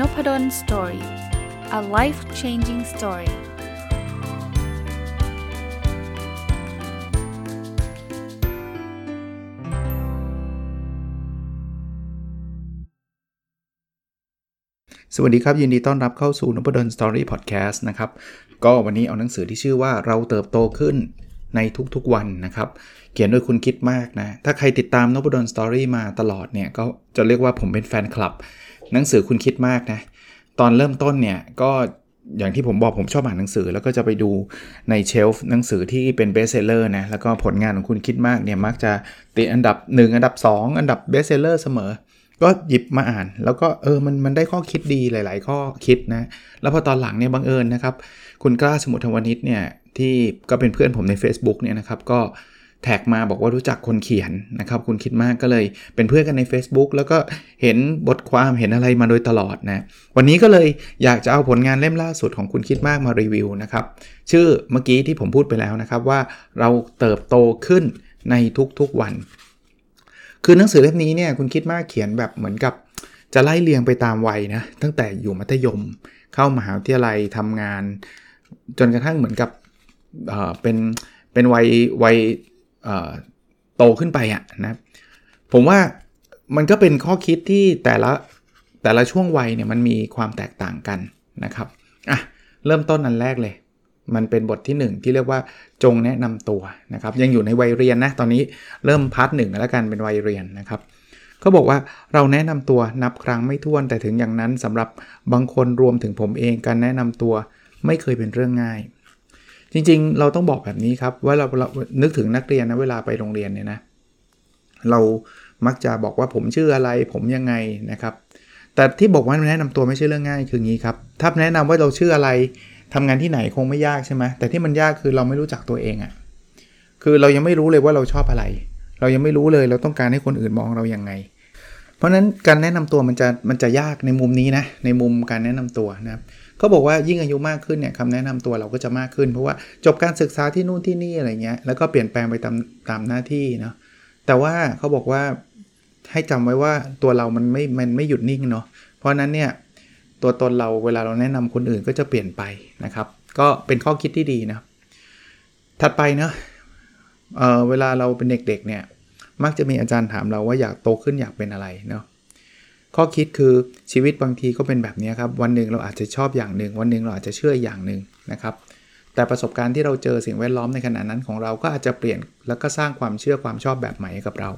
Nopadol story a life changing story สวัสดีครับ ยินดีต้อนรับเข้าสู่นพดล story พอดแคสต์นะครับ ก็วันนี้เอาหนังสือที่ชื่อว่าเราเติบโตขึ้นในทุกๆวันนะครับ เขียนโดยคุณคิดมากนะ ถ้าใครติดตามนพดล story มาตลอดเนี่ย ก็จะเรียกว่าผมเป็นแฟนคลับ หนังสือคุณคิดมากนะ ตอนเริ่มต้นเนี่ยก็อย่างที่ผมบอกผมชอบอ่านหนังสือ แล้วก็จะไปดูใน shelf หนังสือที่เป็น bestseller นะ แล้วก็ผลงานของคุณคิดมากเนี่ยมักจะติดอันดับ 1 อันดับ 2 อันดับ bestseller เสมอ ก็หยิบมาอ่าน แล้วก็เออมันมันได้ข้อคิดดีหลาย ๆ ข้อคิดนะ แล้วพอตอนหลังเนี่ยบังเอิญนะครับ คุณกล้าสมุทรวณิชเนี่ยที่ก็เป็นเพื่อนผมใน Facebook เนี่ยนะครับก็ แท็กมาบอกว่ารู้จักคนเขียนนะครับ คุณคิดมากก็เลยเป็นเพื่อนกันใน Facebook แล้วก็เห็นบทความเห็นอะไรมาโดยตลอดนะวันนี้ก็เลยอยากจะเอาผลงานเล่มล่าสุดของคุณคิดมากมารีวิวนะครับ ชื่อเมื่อกี้ที่ผมพูดไปแล้วนะครับว่าเราเติบโตขึ้นในทุกๆวัน คือหนังสือเล่มนี้เนี่ยคุณคิดมากเขียนแบบเหมือนกับจะไล่เรียงไปตามวัยนะตั้งแต่อยู่มัธยม เข้ามหาวิทยาลัยทำงาน จนกระทั่งเหมือนกับเป็นเป็นวัยวัย โตขึ้นไปอะนะผมว่ามันก็เป็นข้อคิดที่แต่ละแต่ละช่วงวัยเนี่ยมันมีความแตกต่างกันนะครับอะเริ่มต้นอันแรกเลย มันเป็นบทที่ 1 ที่เรียกว่าจงแนะนำตัวนะครับ ยังอยู่ในวัยเรียนนะตอนนี้เริ่ม part หนึ่งแล้วกันเป็นวัยเรียนนะครับเขาบอกว่าเราแนะนำตัวนับครั้งไม่ถ้วนแต่ถึงอย่างนั้นสำหรับบางคนรวมถึงผมเองการแนะนำตัวไม่เคยเป็นเรื่องง่าย จริงๆ เราต้องบอกแบบนี้ครับว่าเราเรานึกถึงนักเรียนนะเวลาไปโรงเรียนเนี่ยนะเรามักจะบอกว่าผมชื่ออะไรผมยังไงนะครับ แต่ที่บอกว่าแนะนำตัวไม่ใช่เรื่องง่ายคืองี้ครับถ้าแนะนำว่าเราชื่ออะไรทำงานที่ไหนคงไม่ยากใช่ไหมแต่ที่มันยากคือเราไม่รู้จักตัวเองอะ่ะคือเรายังไม่รู้เลยว่าเราชอบอะไร เรายังไม่รู้เลยเราต้องการให้คนอื่นมองเรายังไง เพราะฉะนั้นการแนะนำตัวมันจะมันจะยากในมุมนี้นะในมุมการแนะนำตัวนะครับ เขาบอกว่ายิ่งอายุมากขึ้นเนี่ยคำแนะนำตัวเราก็จะมากขึ้น เพราะว่าจบการศึกษาที่นู่นที่นี่อะไรเงี้ยแล้วก็เปลี่ยนแปลงไปตามตามหน้าที่เนาะแต่ว่าเขาบอกว่าให้จำไว้ว่าตัวเรามันไม่มันไม่หยุดนิ่งเนาะเพราะนั้นเนี่ยตัวตนเราเวลาเราแนะนำคนอื่นก็จะเปลี่ยนไปนะครับ ก็เป็นข้อคิดที่ดีนะถัดไปเนาะเเวลาเราเป็นเด็กๆเนี่ยมักจะมีอาจารย์ถามเราว่าอยากโตขึ้นอยากเป็นอะไรเนาะ ข้อคิดคือชีวิตบางทีก็เป็นแบบนี้ครับ วันหนึ่งเราอาจจะชอบอย่างหนึ่ง วันหนึ่งเราอาจจะเชื่ออย่างหนึ่งนะครับ แต่ประสบการณ์ที่เราเจอสิ่งแวดล้อมในขณะนั้นของเราก็อาจจะเปลี่ยนแล้วก็สร้างความเชื่อความชอบแบบใหม่กับเรา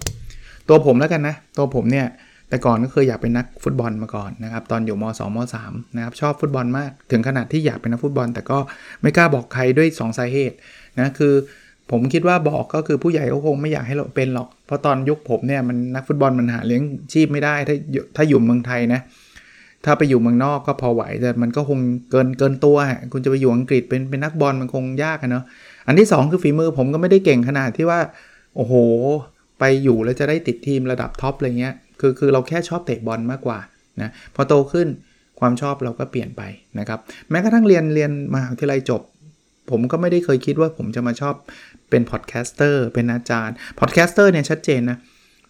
ตัวผมแล้วกันนะ ตัวผมเนี่ยแต่ก่อนก็เคยอยากเป็นนักฟุตบอลมาก่อนนะครับตอนอยู่ม 2ม3นะครับชอบฟุตบอลมาก ถึงขนาดที่อยากเป็นนักฟุตบอล แต่ก็ไม่กล้าบอกใครด้วย 2 สาเหตุนะคือ ผมคิดว่าบอกก็คือผู้ใหญ่ก็คงไม่อยากให้เราเป็นหรอก เพราะตอนยุคผมเนี่ยมันนักฟุตบอลมันหาเลี้ยงชีพไม่ได้ถ้าถ้าอยู่เมืองไทยนะ ถ้าไปอยู่เมืองนอกก็พอไหว แต่มันก็คงเกินเกินตัวคุณจะไปอยู่อังกฤษเป็นเป็นนักบอลมันคงยากเนาะ อันที่ 2 คือฝีมือผมก็ไม่ได้เก่งขนาดที่ว่าโอ้โห ไปอยู่แล้วจะได้ติดทีมระดับท็อปอะไรเงี้ย คือคือเราแค่ชอบเตะบอลมากกว่านะพอโตขึ้นความชอบเราก็เปลี่ยนไปนะครับ แม้กระทั่งเรียนเรียนมหาวิทยาลัยจบ ผมก็ไม่ได้เคยคิดว่าผมจะมาชอบ เป็น podcaster เป็นอาจารย์ podcaster เนี่ยชัดเจนนะ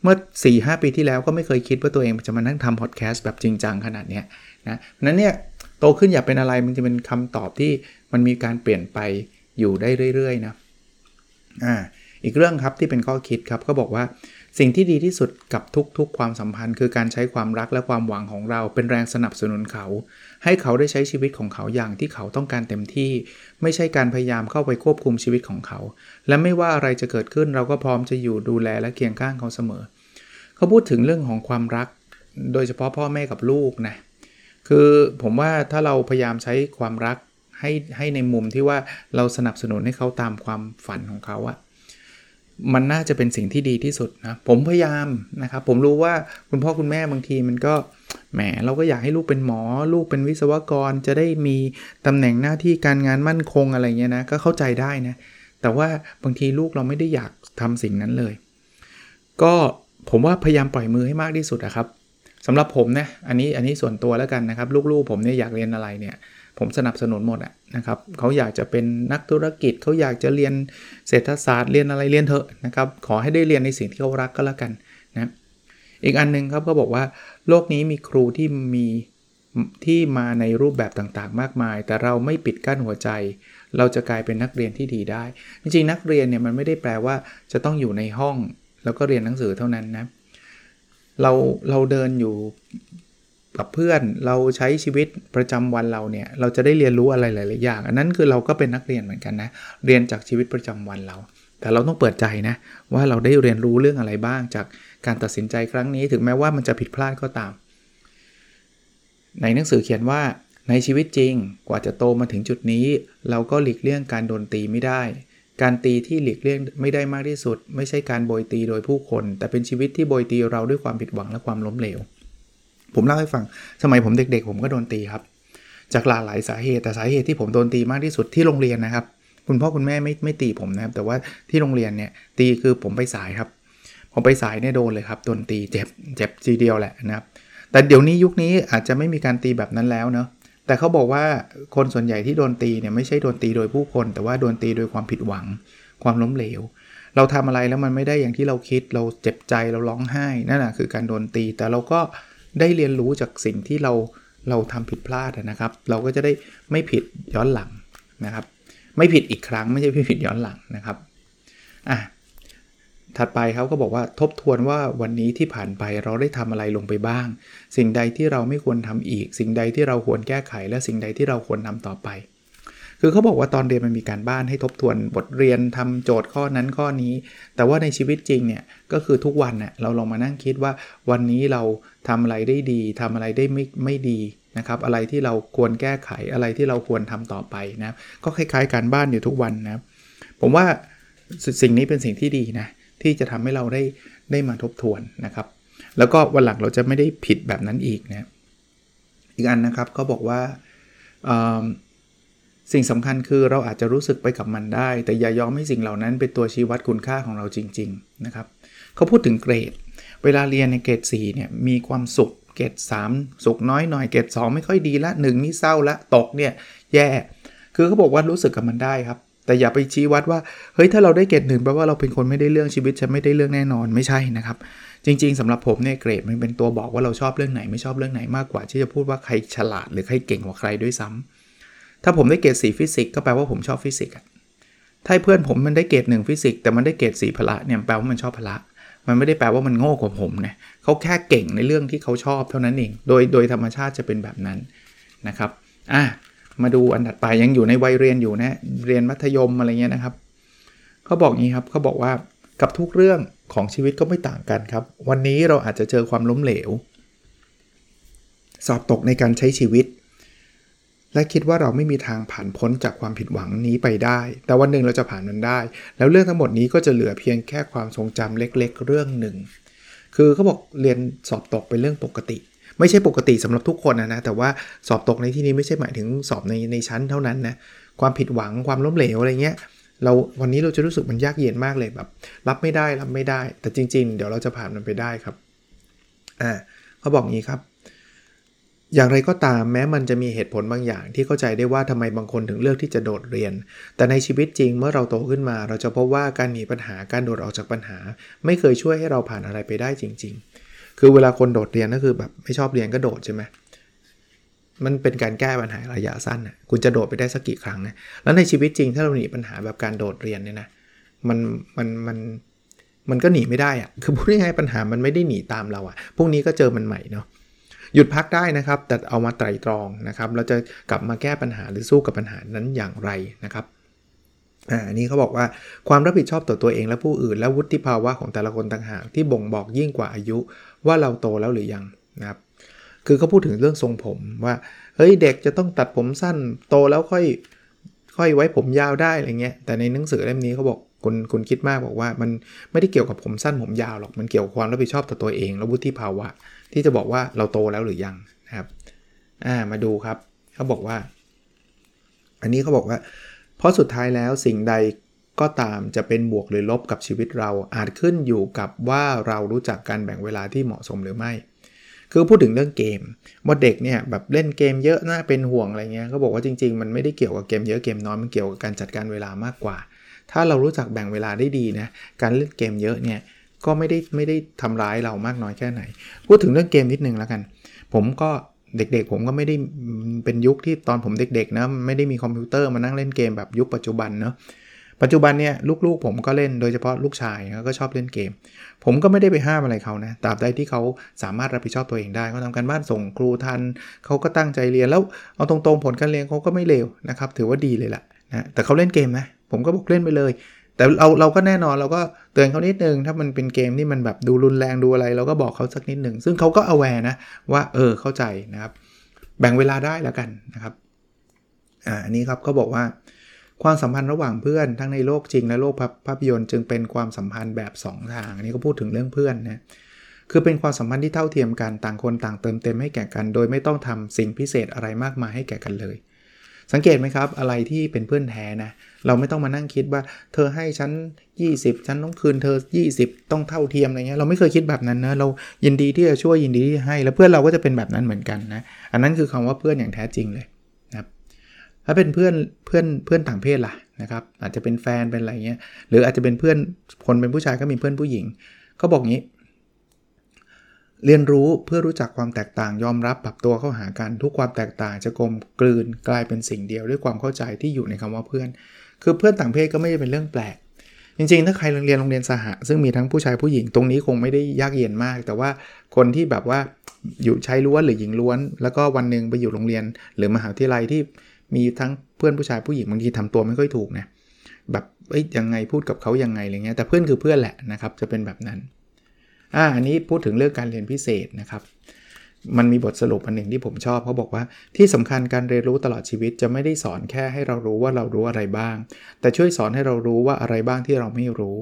เมื่อ 4-5 ปีที่แล้วก็ไม่เคยคิดว่าตัวเองจะมานั่งทำพอดแคสต์แบบจริงจังขนาดนี้นะนั้นเนี่ยโตขึ้นอยากเป็นอะไรมันจะเป็นคำตอบที่มันมีการเปลี่ยนไปอยู่ได้เรื่อยๆนะอ่าอีกเรื่องครับที่เป็นข้อคิดครับเขาบอกว่า สิ่งที่ดีที่สุดกับทุกๆ ความสัมพันธ์ คือการใช้ความรักและความหวังของเราเป็นแรงสนับสนุนเขา ให้เขาได้ใช้ชีวิตของเขาอย่างที่เขาต้องการเต็มที่ ไม่ใช่การพยายามเข้าไปควบคุมชีวิตของเขา และไม่ว่าอะไรจะเกิดขึ้นเราก็พร้อมจะอยู่ดูแลและเคียงข้างเขาเสมอ เขาพูดถึงเรื่องของความรัก โดยเฉพาะพ่อแม่กับลูกนะคือผมว่าถ้าเราพยายามใช้ความรักให้ให้ในมุมที่ว่าเราสนับสนุนให้เขาตามความฝันของเขาอะ มันน่าจะเป็นสิ่งที่ดีที่สุดนะผมพยายามนะครับ ผมรู้ว่าคุณพ่อคุณแม่บางทีมันก็แหมเราก็อยากให้ลูกเป็นหมอ ลูกเป็นวิศวกรจะได้มีตำแหน่งหน้าที่การงานมั่นคงอะไรเงี้ยนะก็เข้าใจได้นะ แต่ว่าบางทีลูกเราไม่ได้อยากทำสิ่งนั้นเลย ก็ผมว่าพยายามปล่อยมือให้มากที่สุดนะครับสำหรับผมนะอันนี้อันนี้ส่วนตัวแล้วกันนะครับ ลูกๆผมเนี่ยอยากเรียนอะไรเนี่ย ผมสนับสนุนหมดอะนะครับเขาอยากจะเป็นนักธุรกิจเขาอยากจะเรียนเศรษฐศาสตร์เรียนอะไรเรียนเถอะนะครับขอให้ได้เรียนในสิ่งที่เขารักก็แล้วกันนะอีกอันนึงครับก็บอกว่าโลกนี้มีครูที่มีที่มาในรูปแบบต่างๆ มากมาย แต่เราไม่ปิดกั้นหัวใจ เราจะกลายเป็นนักเรียนที่ดีได้ จริงๆนักเรียนเนี่ยมันไม่ได้แปลว่าจะต้องอยู่ในห้อง แล้วก็เรียนหนังสือเท่านั้นนะเราเราเดินอยู่ กับเพื่อนเราใช้ชีวิตประจำวันเราเนี่ย เราจะได้เรียนรู้อะไรหลาย ๆ อย่าง อันนั้นคือเราก็เป็นนักเรียนเหมือนกันนะ เรียนจากชีวิตประจำวันเรา แต่เราต้องเปิดใจนะ ว่าเราได้เรียนรู้เรื่องอะไรบ้างจากการตัดสินใจครั้งนี้ ถึงแม้ว่ามันจะผิดพลาดก็ตาม ในหนังสือเขียนว่าในชีวิตจริงกว่าจะโตมาถึงจุดนี้ เราก็หลีกเลี่ยงการโดนตีไม่ได้ การตีที่หลีกเลี่ยงไม่ได้มากที่สุด ไม่ใช่การโบยตีโดยผู้คน แต่เป็นชีวิตที่โบยตีเราด้วยความผิดหวังและความล้มเหลว ผมเล่าให้ฟัง สมัยผมเด็กๆ ผมก็โดนตีครับ จากหลากหลายสาเหตุ แต่สาเหตุที่ผมโดนตีมากที่สุดที่โรงเรียนนะครับ คุณพ่อคุณแม่ไม่ไม่ตีผมนะครับ แต่ว่าที่โรงเรียนเนี่ยตีคือผมไปสายครับ ผมไปสายเนี่ยโดนเลยครับ โดนตีเจ็บ เจ็บทีเดียวแหละนะครับ แต่เดี๋ยวนี้ยุคนี้อาจจะไม่มีการตีแบบนั้นแล้วเนาะ แต่เขาบอกว่าคนส่วนใหญ่ที่โดนตีเนี่ยไม่ใช่โดนตีโดยผู้คน แต่ว่าโดนตีโดยความผิดหวัง ความล้มเหลวเราทำอะไรแล้วมันไม่ได้อย่างที่เราคิดเราเจ็บใจเราร้องไห้นั่นแหะคือการโดนตี แต่เราก็ ได้เรียนรู้จากสิ่งที่เราเราทำผิดพลาดนะครับ เราก็จะได้ไม่ผิดย้อนหลังนะครับ ไม่ผิดอีกครั้งไม่ใช่ผิดย้อนหลังนะครับอะถัดไปเขาก็บอกว่าทบทวนว่าวันนี้ที่ผ่านไปเราได้ทำอะไรลงไปบ้าง สิ่งใดที่เราไม่ควรทำอีก สิ่งใดที่เราควรแก้ไขและสิ่งใดที่เราควรทาต่อไป คือเขาบอกว่าตอนเรียนมันมีการบ้านให้ทบทวนบทเรียนทำโจทย์ข้อนั้นข้อนี้ แต่ว่าในชีวิตจริงเนี่ยก็คือทุกวันเนี่ยเราลองมานั่งคิดว่าวันนี้เราทำอะไรได้ดีทำอะไรได้ไม่ไม่ดีนะครับอะไรที่เราควรแก้ไขอะไรที่เราควรทำต่อไปนะก็คล้ายๆ การบ้านอยู่ทุกวันนะผมว่าสิ่งนี้เป็นสิ่งที่ดีนะที่จะทำให้เราได้ได้มาทบทวนนะครับ แล้วก็วันหลังเราจะไม่ได้ผิดแบบนั้นอีกนะอีกอันนะครับก็บอกว่า สิ่งสำคัญคือเราอาจจะรู้สึกไปกับมันได้ แต่อย่ายอมให้สิ่งเหล่านั้นเป็นตัวชี้วัดคุณค่าของเราจริง ๆ นะครับเขาพูดถึงเกรด เวลาเรียนในเกรด4เนี่ยมีความสุขเกรด3 สุขน้อยหน่อยเกรด2 ไม่ค่อยดีละ 1 นี่เศร้าละตกเนี่ยแย่ คือเขาบอกว่ารู้สึกกับมันได้ครับ แต่อย่าไปชี้วัดว่าเฮ้ยถ้าเราได้เกรดหนึ่งแปลว่าเราเป็นคนไม่ได้เรื่องชีวิตฉันไม่ได้เรื่องแน่นอนไม่ใช่นะครับ จริง ๆสำหรับผมเนี่ยเกรดมันเป็นตัวบอกว่าเราชอบเรื่องไหนไม่ชอบเรื่องไหนมากกว่าที่จะพูดว่าใครฉลาดหรือใครเก่งกว่าใครด้วยซ้ำ ถ้าผมได้เกรดสี่ฟิสิกส์ก็แปลว่าผมชอบฟิสิกส์ถ้าเพื่อนผมมันได้เกรดหนึ่งฟิสิกส์แต่มันได้เกรดสีพละเนี่ยแปลว่ามันชอบพละ มันไม่ได้แปลว่ามันโง่กว่าผมนะเขาแค่เก่งในเรื่องที่เขาชอบเท่านั้นเอง โดยโดยธรรมชาติจะเป็นแบบนั้นนะครับอะมาดูอันดับไปยังอยู่ในวัยเรียนอยู่นะเรียนมัธยมอะไรเงี้ยนะครับเขาบอกงี้ครับเขาบอกว่ากับทุกเรื่องของชีวิตก็ไม่ต่างกันครับ วันนี้เราอาจจะเจอความล้มเหลว สอบตกในการใช้ชีวิต และคิดว่าเราไม่มีทางผ่านพ้นจากความผิดหวังนี้ไปได้ แต่วันหนึ่งเราจะผ่านมันได้ แล้วเรื่องทั้งหมดนี้ก็จะเหลือเพียงแค่ความทรงจำเล็ก ๆ เรื่องหนึ่ง คือเขาบอกเรียนสอบตกเป็นเรื่องปกติ ไม่ใช่ปกติสำหรับทุกคนนะนะแต่ว่าสอบตกในที่นี้ไม่ใช่หมายถึงสอบในในชั้นเท่านั้นนะความผิดหวังความล้มเหลวอะไรเงี้ยเราวันนี้เราจะรู้สึกมันยากเย็นมากเลยแบบ รับไม่ได้รับไม่ได้ แต่จริง ๆ เดี๋ยวเราจะผ่านมันไปได้ครับอ่าเขาบอกงี้ครับ อย่างไรก็ตามแม้มันจะมีเหตุผลบางอย่าง ที่เข้าใจได้ว่าทำไมบางคนถึงเลือกที่จะโดดเรียน แต่ในชีวิตจริงเมื่อเราโตขึ้นมา เราจะพบว่าการหนีปัญหาการโดดออกจากปัญหา ไม่เคยช่วยให้เราผ่านอะไรไปได้จริง ๆ คือเวลาคนโดดเรียนก็คือแบบไม่ชอบเรียนก็โดดใช่ไหมมันเป็นการแก้ปัญหาระยะสั้นนะคุณจะโดดไปได้สักกี่ครั้งนะแล้วในชีวิตจริงถ้าเราหนีปัญหาแบบการโดดเรียนเนี่ยนะมันมันมันมันก็หนีไม่ได้อะคือพูดง่ายๆปัญหามันไม่ได้หนีตามเราอะพรุ่งนี้ก็เจอมันใหม่เนาะ หยุดพักได้นะครับ แต่เอามาไตรตรองนะครับ เราจะกลับมาแก้ปัญหาหรือสู้กับปัญหานั้นอย่างไรนะครับอ่านี้เขาบอกว่าความรับผิดชอบต่อตัวเองและผู้อื่น และวุฒิภาวะของแต่ละคนต่างหากที่บ่งบอกยิ่งกว่าอายุว่าเราโตแล้วหรือยังนะครับคือเขาพูดถึงเรื่องทรงผมว่าเฮ้ยเด็กจะต้องตัดผมสั้นโตแล้วค่อยค่อยไว้ผมยาวได้อะไรเงี้ยแต่ในหนังสือเล่มนี้เขาบอกคุณคุณคิดมากบอกว่ามันไม่ได้เกี่ยวกับผมสั้นผมยาวหรอกมันเกี่ยวกับความรับผิดชอบต่อตัวเองและวุฒิภาวะ ที่จะบอกว่าเราโตแล้วหรือยังนะครับอ่ามาดูครับเขาบอกว่า อันนี้เขาบอกว่า เพราะสุดท้ายแล้วสิ่งใดก็ตามจะเป็นบวกหรือลบกับชีวิตเราอาจขึ้นอยู่กับว่าเรารู้จักการแบ่งเวลาที่เหมาะสมหรือไม่ คือพูดถึงเรื่องเกมว่าเด็กเนี่ยแบบเล่นเกมเยอะน่าเป็นห่วงอะไรเงี้ยเขาบอกว่าจริง ๆ มันไม่ได้เกี่ยวกับเกมเยอะเกมน้อยมันเกี่ยวกับการจัดการเวลามากกว่า ถ้าเรารู้จักแบ่งเวลาได้ดีนะการเล่นเกมเยอะเนี่ย ก็ไม่ได้ไม่ได้ทำร้ายเรามากน้อยแค่ไหน พูดถึงเรื่องเกมนิดนึงแล้วกัน ผมก็เด็กๆ ผมก็ไม่ได้เป็นยุคที่ตอนผมเด็กๆนะไม่ได้มีคอมพิวเตอร์มานั่งเล่นเกมแบบยุคปัจจุบันเนาะปัจจุบันเนี่ยลูกๆผมก็เล่นโดยเฉพาะลูกชายเขาก็ชอบเล่นเกม ผมก็ไม่ได้ไปห้ามอะไรเขานะตราบใดที่เขาสามารถรับผิดชอบตัวเองได้เขาทำการบ้านส่งครูทันเขาก็ตั้งใจเรียนแล้วเอาตรงๆผลการเรียนเขาก็ไม่เลวนะครับถือว่าดีเลยแหละนะแต่เขาเล่นเกมนะผมก็บอกเล่นไปเลย แต่เราเราก็แน่นอนเราก็เตือนเขานิดนึง ถ้ามันเป็นเกมที่มันแบบดูรุนแรงดูอะไร เราก็บอกเขาสักนิดหนึ่งซึ่งเขาก็ aware นะว่าเออเข้าใจนะครับ แบ่งเวลาได้แล้วกันนะครับอ่าอันนี้ครับเขาบอกว่า ความสัมพันธ์ระหว่างเพื่อนทั้งในโลกจริงและโลกภาพยนตร์จึงเป็นความสัมพันธ์แบบ 2 ทาง อันนี้ก็พูดถึงเรื่องเพื่อนนะคือเป็นความสัมพันธ์ที่เท่าเทียมกันต่างคนต่างเติมเต็มให้แก่กัน โดยไม่ต้องทำสิ่งพิเศษอะไรมากมายให้แก่กันเลย สังเกตไหมครับ อะไรที่เป็นเพื่อนแท้นะ เราไม่ต้องมานั่งคิดว่า เธอให้ฉัน 20 ฉันต้องคืนเธอ 20 ต้องเท่าเทียมอะไรเงี้ยเราไม่เคยคิดแบบนั้นนะเรายินดีที่จะช่วยยินดีที่จะให้ แล้วเพื่อนเราก็จะเป็นแบบนั้นเหมือนกันนะอันนั้นคือคำว่าเพื่อนอย่างแท้จริงเลยนะครับถ้าเป็นเพื่อนเพื่อนเพื่อนต่างเพศล่ะนะครับอาจจะเป็นแฟนเป็นอะไรเงี้ยหรืออาจจะเป็นเพื่อนคนเป็นผู้ชายก็มีเพื่อนผู้หญิงเขาบอกงี้ เรียนรู้เพื่อรู้จักความแตกต่างยอมรับปรับตัวเข้าหากันทุกความแตกต่างจะกลมกลืนกลายเป็นสิ่งเดียวด้วยความเข้าใจที่อยู่ในคำว่าเพื่อน คือเพื่อนต่างเพศก็ไม่ได้เป็นเรื่องแปลก จริงๆ ถ้าใครเรียนโรงเรียนสหะ ซึ่งมีทั้งผู้ชายผู้หญิงตรงนี้คงไม่ได้ยากเย็นมาก แต่ว่าคนที่แบบว่าอยู่ชายล้วนหรือหญิงล้วน แล้วก็วันหนึ่งไปอยู่โรงเรียน หรือมหาวิทยาลัยที่มีทั้งเพื่อนผู้ชายผู้หญิงบางทีทำตัวไม่ค่อยถูกนะแบบเอ้ยยังไงพูดกับเขายังไงอะไรเงี้ยแต่เพื่อนคือเพื่อนแหละนะครับจะเป็นแบบนั้นอ่าอันนี้พูดถึงเรื่องการเรียนพิเศษนะครับ มันมีบทสรุปอันหนึ่งที่ผมชอบเขาบอกว่าที่สำคัญการเรียนรู้ตลอดชีวิตจะไม่ได้สอนแค่ให้เรารู้ว่าเรารู้อะไรบ้าง แต่ช่วยสอนให้เรารู้ว่าอะไรบ้างที่เราไม่รู้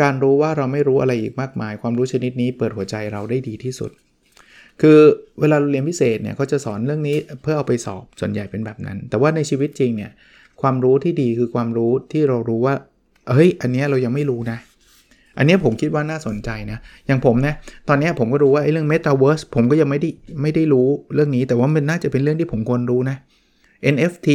การรู้ว่าเราไม่รู้อะไรอีกมากมาย ความรู้ชนิดนี้เปิดหัวใจเราได้ดีที่สุด คือเวลาเรียนพิเศษเนี่ยเขาจะสอนเรื่องนี้เพื่อเอาไปสอบส่วนใหญ่เป็นแบบนั้น แต่ว่าในชีวิตจริงเนี่ยความรู้ที่ดีคือความรู้ที่เรารู้ว่าเฮ้ยอันนี้เรายังไม่รู้นะ อันนี้ผมคิดว่าน่าสนใจนะ อย่างผมนะ ตอนนี้ผมก็รู้ว่าไอ้เรื่อง Metaverse ผมก็ยังไม่ได้ไม่ได้รู้เรื่องนี้ แต่ว่ามันน่าจะเป็นเรื่องที่ผมควรรู้นะ NFT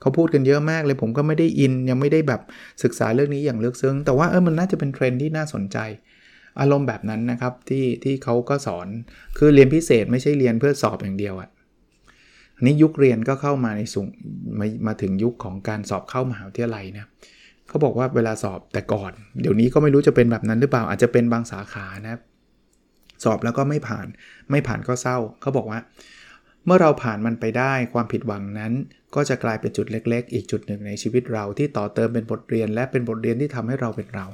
เขาพูดกันเยอะมากเลยผมก็ไม่ได้อินยังไม่ได้แบบศึกษาเรื่องนี้อย่างลึกซึ้ง แต่ว่าเออมันน่าจะเป็นเทรนด์ที่น่าสนใจ อารมณ์แบบนั้นนะครับที่ที่เขาก็สอนคือเรียนพิเศษไม่ใช่เรียนเพื่อสอบอย่างเดียวอะอันนี้ยุคเรียนก็เข้ามาในสูงมามาถึงยุคของการสอบเข้ามหาวิทยาลัยนะ เขาบอกว่าเวลาสอบแต่ก่อน เดี๋ยวนี้ก็ไม่รู้จะเป็นแบบนั้นหรือเปล่าอาจจะเป็นบางสาขานะครับสอบแล้วก็ไม่ผ่านไม่ผ่านก็เศร้า เขาบอกว่า เมื่อเราผ่านมันไปได้ความผิดหวังนั้น ก็จะกลายเป็นจุดเล็ก ๆ อีกจุดหนึ่งในชีวิตเราที่ต่อเติมเป็นบทเรียน และเป็นบทเรียนที่ทำให้เราเป็นเรา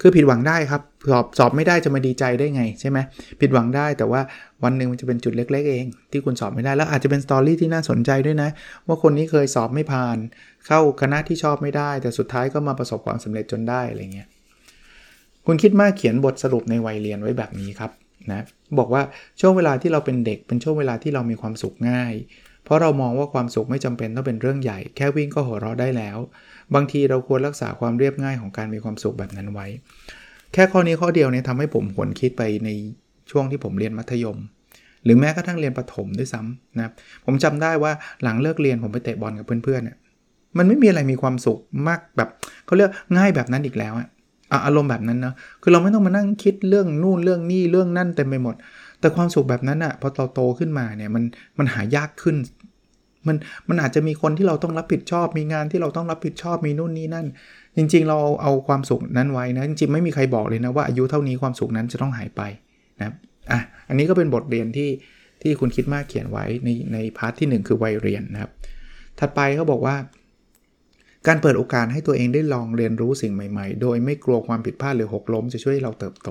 คือผิดหวังได้ครับ สอบสอบไม่ได้จะมาดีใจได้ไงใช่ไหมผิดหวังได้แต่ว่าวันหนึ่งมันจะเป็นจุดเล็ก ๆ เอง ที่คุณสอบไม่ได้แล้วอาจจะเป็นสตอรี่ที่น่าสนใจด้วยนะ ว่าคนนี้เคยสอบไม่ผ่าน เข้าคณะที่ชอบไม่ได้ แต่สุดท้ายก็มาประสบความสำเร็จจนได้อะไรเงี้ยคุณคิดมากเขียนบทสรุปในวัยเรียนไว้แบบนี้ครับนะบอกว่าช่วงเวลาที่เราเป็นเด็กเป็นช่วงเวลาที่เรามีความสุขง่าย เพราะเรามองว่าความสุขไม่จำเป็นต้องเป็นเรื่องใหญ่ แค่วิ่งก็หัวเราะได้แล้ว บางทีเราควรรักษาความเรียบง่ายของการมีความสุขแบบนั้นไว้ แค่ข้อนี้ข้อเดียวเนี่ยทำให้ผมหวนคิดไปในช่วงที่ผมเรียนมัธยม หรือแม้กระทั่งเรียนประถมด้วยซ้ำนะครับผมจำได้ว่าหลังเลิกเรียนผมไปเตะบอลกับเพื่อนๆเนี่ยมันไม่มีอะไรมีความสุขมากแบบเขาเรียกง่ายแบบนั้นอีกแล้วอะอารมณ์แบบนั้นนะคือเราไม่ต้องมานั่งคิดเรื่องนู่นเรื่องนี่เรื่องนั่นเต็มไปหมด แต่ความสุขแบบนั้นอะพอเราโตขึ้นมาเนี่ยมันมันหายากขึ้น มันมันอาจจะมีคนที่เราต้องรับผิดชอบ มีงานที่เราต้องรับผิดชอบมีนู่นนี่นั่น จริง ๆ เราเอาความสุขนั้นไว้นะ จริง ๆ ไม่มีใครบอกเลยนะว่าอายุเท่านี้ความสุขนั้นจะต้องหายไปนะอะอันนี้ก็เป็นบทเรียนที่ที่คุณคิดมากเขียนไว้ในในพาร์ทที่ 1 คือวัยเรียนนะครับ ถัดไปเขาบอกว่าการเปิดโอกาสให้ตัวเองได้ลองเรียนรู้สิ่งใหม่ๆ โดยไม่กลัวความผิดพลาดหรือหกล้มจะช่วยเราเติบโต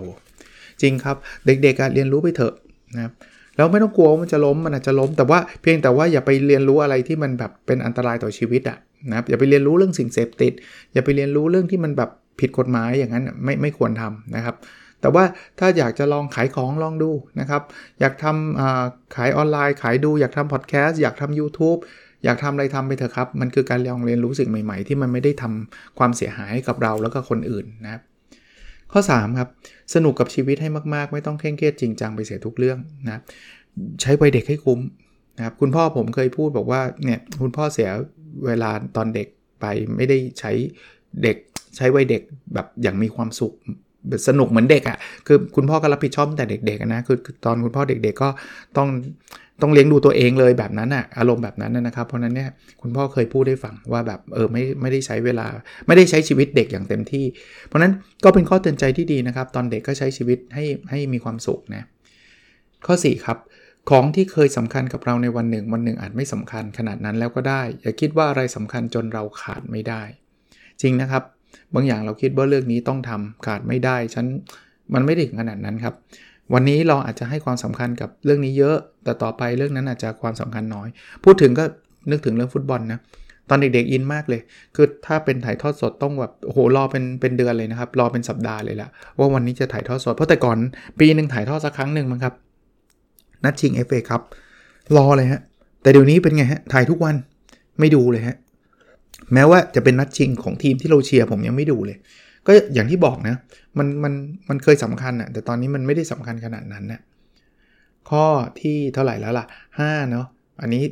จริงครับ เด็กๆเรียนรู้ไปเถอะนะครับ แล้วไม่ต้องกลัวว่ามันจะล้มมันอาจจะล้ม แต่ว่าเพียงแต่ว่าอย่าไปเรียนรู้อะไรที่มันแบบเป็นอันตรายต่อชีวิตอะนะครับอย่าไปเรียนรู้เรื่องสิ่งเสพติด อย่าไปเรียนรู้เรื่องที่มันแบบผิดกฎหมายอย่างนั้นไม่ไม่ควรทำนะครับ แต่ว่าถ้าอยากจะลองขายของลองดูนะครับ อยากทำขายออนไลน์ ขายดูอยากทำพอดแคสต์อยากทำ YouTube อยากทำอะไรทำไปเถอะครับ มันคือการลองเรียนรู้สิ่งใหม่ ๆ ที่มันไม่ได้ทำความเสียหายกับเราแล้วก็คนอื่นนะครับ ข้อ 3 ครับ สนุกกับชีวิตให้มากๆ ไม่ต้องเคร่งเครียดจริงจังไปเสียทุกเรื่องนะใช้วัยเด็กให้คุ้มนะครับคุณพ่อผมเคยพูดบอกว่าเนี่ยคุณพ่อเสียเวลาตอนเด็กไปไม่ได้ใช้เด็กใช้วัยเด็กแบบอย่างมีความสุข สนุกเหมือนเด็กอะ่ะคือคุณพ่อก็รับผิดชอบแต่เด็กๆนะคือตอนคุณพ่อเด็กๆก็ต้องต้องเลี้ยงดูตัวเองเลยแบบนั้นอะอารมณ์แบบนั้นนะครับ เพราะนั้นเนี่ยคุณพ่อเคยพูดได้ฟังว่าแบบเออไม่ไม่ได้ใช้เวลา ไม่ได้ใช้ชีวิตเด็กอย่างเต็มที่ เพราะนั้นก็เป็นข้อเตือนใจที่ดีนะครับ ตอนเด็กก็ใช้ชีวิตให้ให้มีความสุขนะข้อ 4 ครับของที่เคยสำคัญกับเราในวันหนึ่ง วันหนึ่งอาจไม่สำคัญขนาดนั้นแล้วก็ได้ อย่าคิดว่าอะไรสำคัญจนเราขาดไม่ได้ จริงนะครับ บางอย่างเราคิดว่าเรื่องนี้ต้องทำขาดไม่ได้ฉันมันไม่ถึงขนาดนั้นครับ วันนี้เราอาจจะให้ความสำคัญกับเรื่องนี้เยอะ แต่ต่อไปเรื่องนั้นอาจจะความสำคัญน้อย พูดถึงก็นึกถึงเรื่องฟุตบอลนะตอนเด็กๆอินมากเลย คือถ้าเป็นถ่ายทอดสดต้องแบบโหรอเป็นเป็นเดือนเลยนะครับ รอเป็นสัปดาห์เลยละว่าวันนี้จะถ่ายทอดสด เพราะแต่ก่อนปีหนึ่งถ่ายทอดสักครั้งหนึ่งมั้งครับ นัดชิง FA ครับ รอเลยฮะ แต่เดี๋ยวนี้เป็นไงฮะ ถ่ายทุกวันไม่ดูเลยฮะ แม้ว่าจะเป็นนัดชิงของทีมที่เราเชียร์ผมยังไม่ดูเลย ก็อย่างที่บอกนะมันมันมันเคยสำคัญอะแต่ตอนนี้มันไม่ได้สำคัญขนาดนั้นนะข้อที่เท่าไหร่แล้วล่ะ5เนาะอันนี้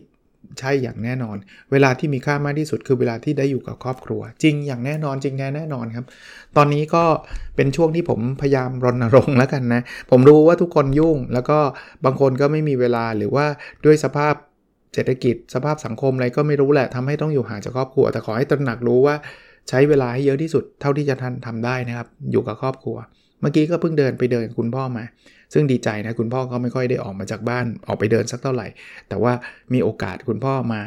ใช่อย่างแน่นอน เวลาที่มีค่ามากที่สุดคือเวลาที่ได้อยู่กับครอบครัว จริงอย่างแน่นอนจริงแน่แน่นอนครับ ตอนนี้ก็เป็นช่วงที่ผมพยายามรณรงค์แล้วกันนะ ผมรู้ว่าทุกคนยุ่ง แล้วก็บางคนก็ไม่มีเวลาหรือว่าด้วยสภาพ เศรษฐกิจสภาพสังคมอะไรก็ไม่รู้แหละทำให้ต้องอยู่ห่างจากครอบครัว แต่ขอให้ตระหนักรู้ว่าใช้เวลาให้เยอะที่สุดเท่าที่จะทันทำได้นะครับ อยู่กับครอบครัว เมื่อกี้ก็เพิ่งเดินไปเดินกับคุณพ่อมา ซึ่งดีใจนะคุณพ่อก็ไม่ค่อยได้ออกมาจากบ้านออกไปเดินสักเท่าไหร่ แต่ว่ามีโอกาสคุณพ่อมา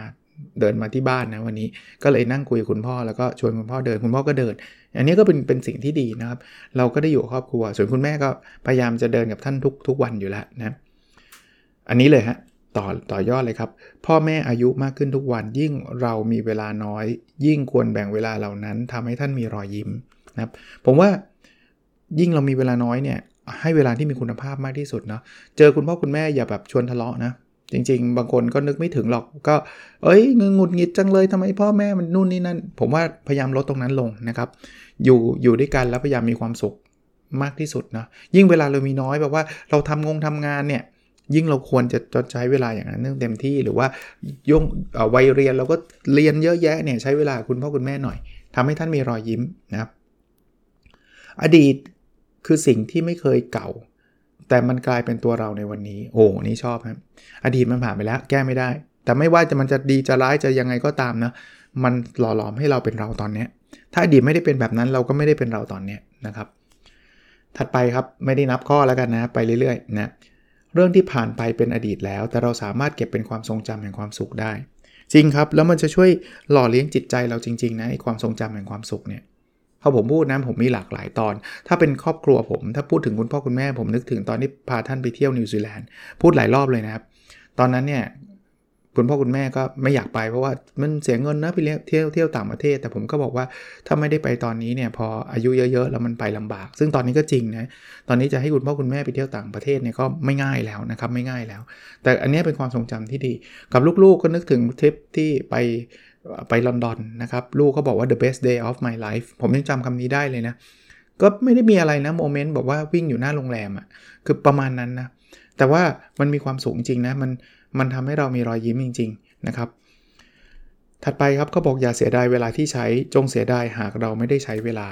เดินมาที่บ้านนะวันนี้ก็เลยนั่งคุยกับคุณพ่อแล้วก็ชวนคุณพ่อเดินคุณพ่อก็เดิน อันนี้ก็เป็นเป็นสิ่งที่ดีนะครับ เราก็ได้อยู่ครอบครัว ส่วนคุณแม่ก็พยายามจะเดินกับท่านทุกทุกวันอยู่แล้วนะ อันนี้เลยฮะ ต่อต่อยอดเลยครับ พ่อแม่อายุมากขึ้นทุกวัน ยิ่งเรามีเวลาน้อย ยิ่งควรแบ่งเวลาเหล่านั้นทำให้ท่านมีรอยยิ้มนะครับผมว่ายิ่งเรามีเวลาน้อยเนี่ยให้เวลาที่มีคุณภาพมากที่สุดเนาะเจอคุณพ่อคุณแม่อย่าแบบชวนทะเลาะนะจริง ๆ บางคนก็นึกไม่ถึงหรอกก็ เอ้ยงงุดหงิดจังเลยทำไมพ่อแม่มันนู่นนี่นั่น ผมว่าพยายามลดตรงนั้นลงนะครับ อยู่อยู่ด้วยกันแล้วพยายามมีความสุขมากที่สุดนะยิ่งเวลาเรามีน้อยแบบว่าเราทำงงทำงานเนี่ย ยิ่งเราควรจะจใช้เวลาอย่างนั้นเต็มที่หรือว่าย่งวัยเรียนเราก็เรียนเยอะแยะเนี่ยใช้เวลาคุณพ่อคุณแม่หน่อยทำให้ท่านมีรอยยิ้มนะครับ อดีตคือสิ่งที่ไม่เคยเก่า แต่มันกลายเป็นตัวเราในวันนี้ โอ้นี่ชอบครับอดีตมันผ่านไปแล้ว แก้ไม่ได้ แต่ไม่ว่าจะมันจะดีจะร้ายจะยังไงก็ตามนะมันหล่อหลอมให้เราเป็นเราตอนนี้ถ้าอดีตไม่ได้เป็นแบบนั้นเราก็ไม่ได้เป็นเราตอนนี้นะครับ ถัดไปครับไม่ได้นับข้อแล้วกันนะไปเรื่อยๆนะ เรื่องที่ผ่านไปเป็นอดีตแล้ว แต่เราสามารถเก็บเป็นความทรงจำแห่งความสุขได้ จริงครับ แล้วมันจะช่วยหล่อเลี้ยงจิตใจเราจริงๆนะไอความทรงจำแห่งความสุขเนี่ยพอผมพูดนะผมมีหลากหลายตอน ถ้าเป็นครอบครัวผม ถ้าพูดถึงคุณพ่อคุณแม่ผมนึกถึงตอนที่พาท่านไปเที่ยวนิวซีแลนด์พูดหลายรอบเลยนะครับ ตอนนั้นเนี่ย คุณพ่อคุณแม่ก็ไม่อยากไปเพราะว่ามันเสียเงินนะไปเที่ยวเที่ยวต่างประเทศ แต่ผมก็บอกว่าถ้าไม่ได้ไปตอนนี้เนี่ยพออายุเยอะๆแล้วมันไปลำบาก ซึ่งตอนนี้ก็จริงนะตอนนี้จะให้คุณพ่อคุณแม่ไปเที่ยวต่างประเทศเนี่ยก็ไม่ง่ายแล้วนะครับไม่ง่ายแล้ว แต่อันนี้เป็นความทรงจำที่ดี กับลูกๆก็นึกถึงทริปที่ไปไปลอนดอนนะครับลูกเขาบอกว่า the best day of my life ผมยังจำคำนี้ได้เลยนะก็ไม่ได้มีอะไรนะโมเมนต์บอกว่าวิ่งอยู่หน้าโรงแรมอะ่ะคือประมาณนั้นนะแต่ว่ามันมีความสูงจริงนะมัน มันทำให้เรามีรอยยิ้มจริง ๆ นะครับ ถัดไปครับเขาบอกอย่าเสียดายเวลาที่ใช้จงเสียดายหากเราไม่ได้ใช้เวลา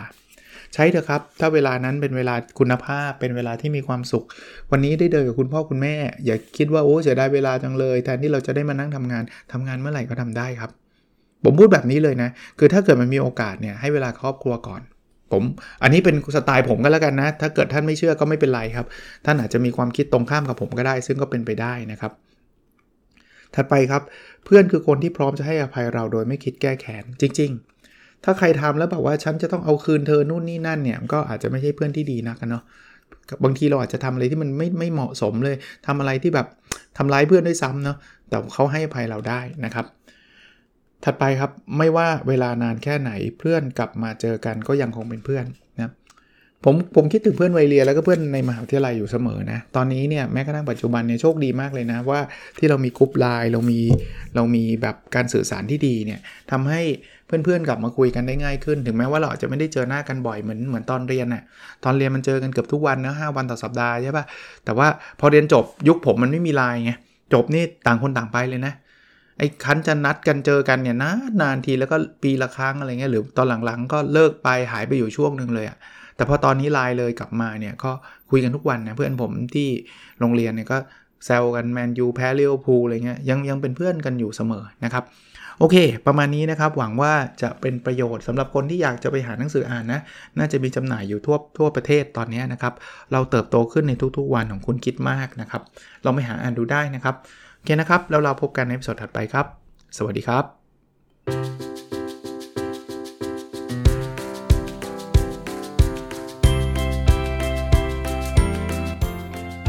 ใช้เถอะครับ ถ้าเวลานั้นเป็นเวลาคุณภาพ เป็นเวลาที่มีความสุข วันนี้ได้เดินกับคุณพ่อคุณแม่ อย่าคิดว่าโอ้เสียดายเวลาจังเลยแทนที่เราจะได้มานั่งทำงานทำงานเมื่อไหร่ก็ทำได้ครับ ผมพูดแบบนี้เลยนะ คือถ้าเกิดมันมีโอกาสเนี่ยให้เวลาครอบครัวก่อนผมอันนี้เป็นสไตล์ผมก็แล้วกันนะ ถ้าเกิดท่านไม่เชื่อก็ไม่เป็นไรครับ ท่านอาจจะมีความคิดตรงข้ามกับผมก็ได้ ซึ่งก็เป็นไปได้นะครับ ถัดไปครับ เพื่อนคือคนที่พร้อมจะให้อภัยเราโดยไม่คิดแก้แค้นจริง ๆ ถ้าใครทำแล้วแบบว่าฉันจะต้องเอาคืนเธอนู่นนี่นั่นเนี่ยก็อาจจะไม่ใช่เพื่อนที่ดีนักเนาะบางทีเราอาจจะทำอะไรที่มันไม่ไม่เหมาะสมเลยทำอะไรที่แบบทำร้ายเพื่อนด้วยซ้ำเนาะแต่เขาให้อภัยเราได้นะครับ ถัดไปครับไม่ว่าเวลานานแค่ไหนเพื่อนกลับมาเจอกันก็ยังคงเป็นเพื่อน ผมผมคิดถึงเพื่อนวัยเรียนแล้วก็เพื่อนในมหาวิทยาลัยอยู่เสมอนะ ตอนนี้เนี่ยแม้กระทั่งปัจจุบันเนี่ยโชคดีมากเลยนะ ว่าที่เรามีกรุ๊ปไลน์เรามีเรามีแบบการสื่อสารที่ดีเนี่ยทำให้เพื่อนๆกลับมาคุยกันได้ง่ายขึ้น ถึงแม้ว่าเราจะไม่ได้เจอหน้ากันบ่อยเหมือนเหมือนตอนเรียนน่ะตอนเรียนมันเจอกันเกือบทุกวันนะหวันต่อสัปดาห์ใช่ปะแต่ว่าพอเรียนจบยุคผมมันไม่มีไลน์ไงจบนี่ต่างคนต่างไปเลยนะไอ้คันจะนัดกันเจอกันเนี่ยนานานทีแล้วก็ปีละครั้งอะไรเงี้ยหรือตอนหลังๆ ก็เลิกไปหายไปอยู่ช่วงหนึ่งเลยอะ แต่พอตอนนี้ไลน์เลยกลับมาเนี่ยก็คุยกันทุกวันนะเพื่อนผมที่โรงเรียนเนี่ยก็แซวกันแมนยูแพ้เลี้ยวพูอะไรเงี้ยยังยังเป็นเพื่อนกันอยู่เสมอนะครับโอเค ประมาณนี้นะครับ หวังว่าจะเป็นประโยชน์สำหรับคนที่อยากจะไปหาหนังสืออ่านนะ น่าจะมีจำหน่ายอยู่ทั่วทั่วประเทศตอนนี้นะครับ เราเติบโตขึ้นในทุกๆวันของคุณคิดมากนะครับ เราไปหาอ่านดูได้นะครับ โอเคนะครับ แล้วเราพบกันในสดถัดไปครับ สวัสดีครับ